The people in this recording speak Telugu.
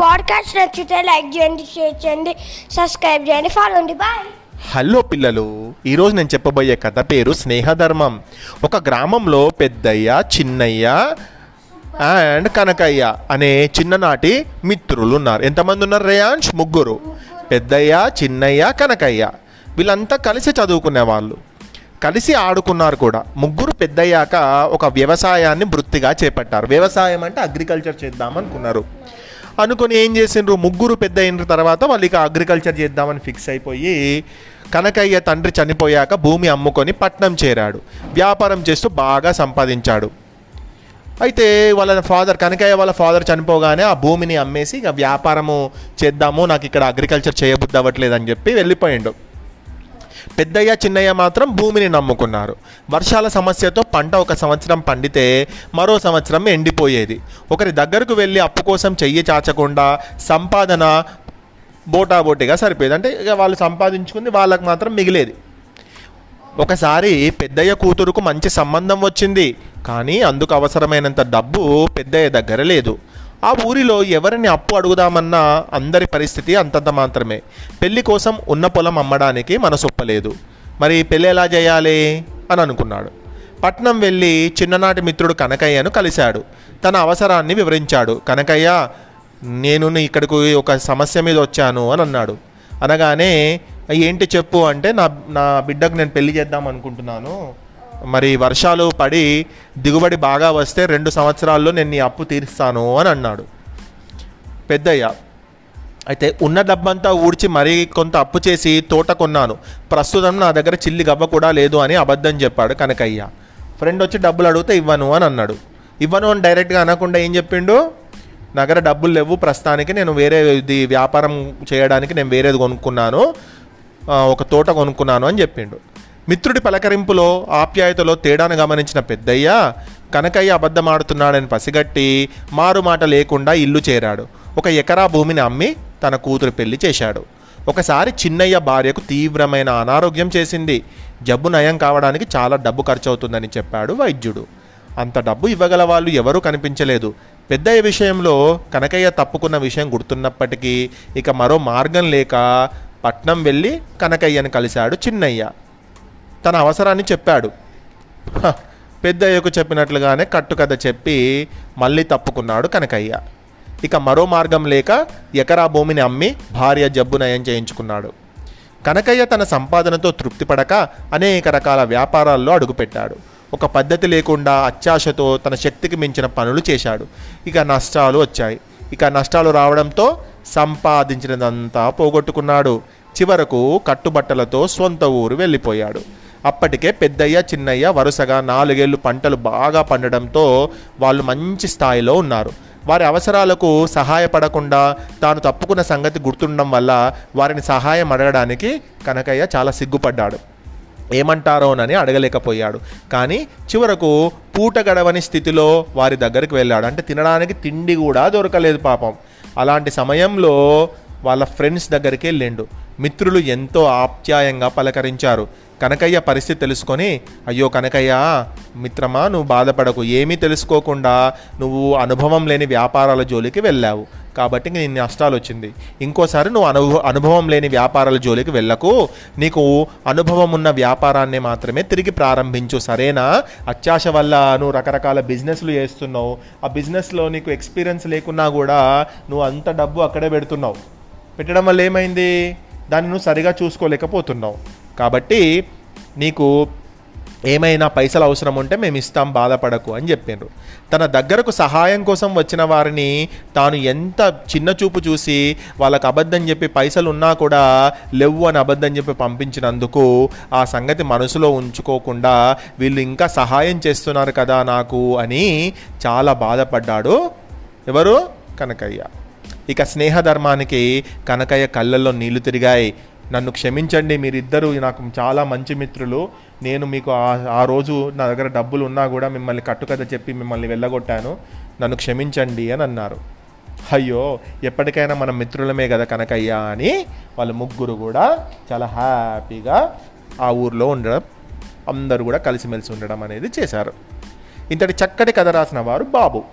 పాడ్కాస్ట్ నచ్చితే లైక్ చేయండి షేర్ చేయండి సబ్స్క్రైబ్ చేయండి ఫాలో అండి బాయ్ హలో పిల్లలు ఈరోజు నేను చెప్పబోయే కథ పేరు స్నేహధర్మం. ఒక గ్రామంలో పెద్దయ్య చిన్నయ్య అండ్ కనకయ్య అనే చిన్ననాటి మిత్రులు ఉన్నారు ఎంతమంది ఉన్నారు? రేయాంష్ ముగ్గురు. పెద్దయ్య చిన్నయ్య కనకయ్య. వీళ్ళంతా కలిసి చదువుకునే వాళ్ళు. కలిసి ఆడుకున్నారు కూడా. ముగ్గురు పెద్దయ్యాక ఒక వ్యవసాయాన్ని వృత్తిగా చేపట్టారు. వ్యవసాయం అంటే అగ్రికల్చర్ చేద్దామనుకున్నారు. అనుకుని ఏం చేసిండ్రు? ముగ్గురు పెద్ద అయిన తర్వాత వాళ్ళు ఇక అగ్రికల్చర్ చేద్దామని ఫిక్స్ అయిపోయి కనకయ్య తండ్రి చనిపోయాక భూమి అమ్ముకొని పట్నం చేరాడు. వ్యాపారం చేస్తూ బాగా సంపాదించాడు. అయితే వాళ్ళ ఫాదర్ కనకయ్య వాళ్ళ ఫాదర్ చనిపోగానే ఆ భూమిని అమ్మేసి ఇక వ్యాపారము చేద్దాము నాకు ఇక్కడ అగ్రికల్చర్ చేయబుద్ధి అవ్వట్లేదు అని చెప్పి వెళ్ళిపోయిండు. పెద్దయ్య చిన్నయ్య మాత్రం భూమిని నమ్ముకున్నారు. వర్షాల సమస్యతో పంట ఒక సంవత్సరం పండితే మరో సంవత్సరం ఎండిపోయేది. ఒకరి దగ్గరకు వెళ్ళి అప్పు కోసం చెయ్యి చాచకుండా సంపాదన బోటాబోటిగా సరిపోయేది. అంటే ఇక వాళ్ళు సంపాదించుకుంది వాళ్ళకు మాత్రం మిగిలేది. ఒకసారి పెద్దయ్య కూతురుకు మంచి సంబంధం వచ్చింది. కానీ అందుకు అవసరమైనంత డబ్బు పెద్దయ్య దగ్గర లేదు. ఆ ఊరిలో ఎవరిని అప్పు అడుగుదామన్నా అందరి పరిస్థితి అంతంత మాత్రమే. పెళ్ళి కోసం ఉన్న పొలం అమ్మడానికి మనసొప్పలేదు. మరి పెళ్ళి ఎలా చేయాలి? అని అనుకున్నాడు. పట్నం వెళ్ళి చిన్ననాటి మిత్రుడు కనకయ్యను కలిశాడు. తన అవసరాన్ని వివరించాడు. కనకయ్య నేను ఇక్కడికి ఒక సమస్య మీద వచ్చాను అని అన్నాడు. అనగానే ఏంటి చెప్పు అంటే నా నా బిడ్డకు నేను పెళ్ళి చేద్దాం అనుకుంటున్నాను. మరి వర్షాలు పడి దిగుబడి బాగా వస్తే రెండు సంవత్సరాల్లో నేను నీ అప్పు తీరుస్తాను అని అన్నాడు. పెద్దయ్య అయితే ఉన్న డబ్బంతా ఊడ్చి మరీ కొంత అప్పు చేసి తోట కొన్నాను. ప్రస్తుతం నా దగ్గర చిల్లి గవ్వ కూడా లేదు అని అబద్ధం చెప్పాడు కనకయ్య. ఫ్రెండ్ వచ్చి డబ్బులు అడిగితే ఇవ్వను అని అన్నాడు. ఇవ్వను అని డైరెక్ట్గా అనకుండా ఏం చెప్పిండు? నా దగ్గర డబ్బులు లేవు ప్రస్తుతానికి నేను వేరే ఇది వ్యాపారం చేయడానికి నేను వేరేది కొనుక్కున్నాను. ఒక తోట కొనుక్కున్నాను అని చెప్పిండు. మిత్రుడి పలకరింపులో ఆప్యాయతలో తేడాను గమనించిన పెద్దయ్య కనకయ్య అబద్ధమాడుతున్నాడని పసిగట్టి మారు మాట లేకుండా ఇల్లు చేరాడు. ఒక ఎకరా భూమిని అమ్మి తన కూతురు పెళ్ళి చేశాడు. ఒకసారి చిన్నయ్య భార్యకు తీవ్రమైన అనారోగ్యం చేసింది. జబ్బు నయం కావడానికి చాలా డబ్బు ఖర్చు అవుతుందని చెప్పాడు వైద్యుడు. అంత డబ్బు ఇవ్వగల వాళ్ళు ఎవరూ కనిపించలేదు. పెద్దయ్య విషయంలో కనకయ్య తప్పుకున్న విషయం గుర్తున్నప్పటికీ ఇక మరో మార్గం లేక పట్నం వెళ్ళి కనకయ్యను కలిశాడు చిన్నయ్య. తన అవసరాన్ని చెప్పాడు. పెద్ద పెద్దయ్యకు చెప్పినట్లుగానే కట్టుకథ చెప్పి మళ్ళీ తప్పుకున్నాడు కనకయ్య. ఇక మరో మార్గం లేక ఎకరా భూమిని అమ్మి భార్య జబ్బు నయం చేయించుకున్నాడు. కనకయ్య తన సంపాదనతో తృప్తిపడక అనేక రకాల వ్యాపారాల్లో అడుగుపెట్టాడు. ఒక పద్ధతి లేకుండా అత్యాశతో తన శక్తికి మించిన పనులు చేశాడు. ఇక నష్టాలు వచ్చాయి. ఇక నష్టాలు రావడంతో సంపాదించినదంతా పోగొట్టుకున్నాడు. చివరకు కట్టుబట్టలతో సొంత ఊరు వెళ్ళిపోయాడు. అప్పటికే పెద్దయ్య చిన్నయ్య వరుసగా నాలుగేళ్ళు పంటలు బాగా పండడంతో వాళ్ళు మంచి స్థాయిలో ఉన్నారు. వారి అవసరాలకు సహాయపడకుండా తాను తప్పుకున్న సంగతి గుర్తుండడం వల్ల వారిని సహాయం అడగడానికి కనకయ్య చాలా సిగ్గుపడ్డాడు. ఏమంటారోనని అడగలేకపోయాడు. కానీ చివరకు పూట గడవని స్థితిలో వారి దగ్గరికి వెళ్ళాడు. అంటే తినడానికి తిండి కూడా దొరకలేదు పాపం. అలాంటి సమయంలో వాళ్ళ ఫ్రెండ్స్ దగ్గరికి వెళ్ళిండు. మిత్రులు ఎంతో ఆప్యాయంగా పలకరించారు. కనకయ్య పరిస్థితి తెలుసుకొని అయ్యో కనకయ్య మిత్రమా నువ్వు బాధపడకు. ఏమీ తెలుసుకోకుండా నువ్వు అనుభవం లేని వ్యాపారాల జోలికి వెళ్ళావు. కాబట్టి నీ నష్టాలు వచ్చింది ఇంకోసారి నువ్వు అనుభవ అనుభవం లేని వ్యాపారాల జోలికి వెళ్ళకు. నీకు అనుభవం ఉన్న వ్యాపారాన్ని మాత్రమే తిరిగి ప్రారంభించు. సరేనా? అత్యాశ వల్ల నువ్వు రకరకాల బిజినెస్లు చేస్తున్నావు. ఆ బిజినెస్లో నీకు ఎక్స్పీరియన్స్ లేకున్నా కూడా నువ్వు అంత డబ్బు అక్కడే పెడుతున్నావు. పెట్టడం వల్ల ఏమైంది? దాన్ని నువ్వు సరిగా చూసుకోలేకపోతున్నావు. కాబట్టి నీకు ఏమైనా పైసలు అవసరం ఉంటే మేము ఇస్తాం బాధపడకు అని చెప్పిండ్రు తన దగ్గరకు సహాయం కోసం వచ్చిన వారిని తాను ఎంత చిన్న చూపు చూసి వాళ్ళకు అబద్ధం చెప్పి పైసలు ఉన్నా కూడా లేవు అని అబద్ధం చెప్పి పంపించినందుకు ఆ సంగతి మనసులో ఉంచుకోకుండా వీళ్ళు ఇంకా సహాయం చేస్తున్నారు కదా నాకు అని చాలా బాధపడ్డాడు ఎవరు? కనకయ్య. ఇక స్నేహధర్మానికి కనకయ్య కళ్ళల్లో నీళ్ళు తిరిగాయి. నన్ను క్షమించండి మీరిద్దరూ నాకు చాలా మంచి మిత్రులు. నేను మీకు ఆ ఆ రోజు నా దగ్గర డబ్బులు ఉన్నా కూడా మిమ్మల్ని కట్టుకథ చెప్పి మిమ్మల్ని వెళ్ళగొట్టాను. నన్ను క్షమించండి అని అన్నారు. అయ్యో ఎప్పటికైనా మన మిత్రులమే కదా కనకయ్య అని వాళ్ళు ముగ్గురు కూడా చాలా హ్యాపీగా ఆ ఊర్లో ఉండడం అందరూ కూడా కలిసిమెలిసి ఉండడం అనేది చేశారు. ఇంతటి చక్కటి కథ రాసిన వారు బాబు.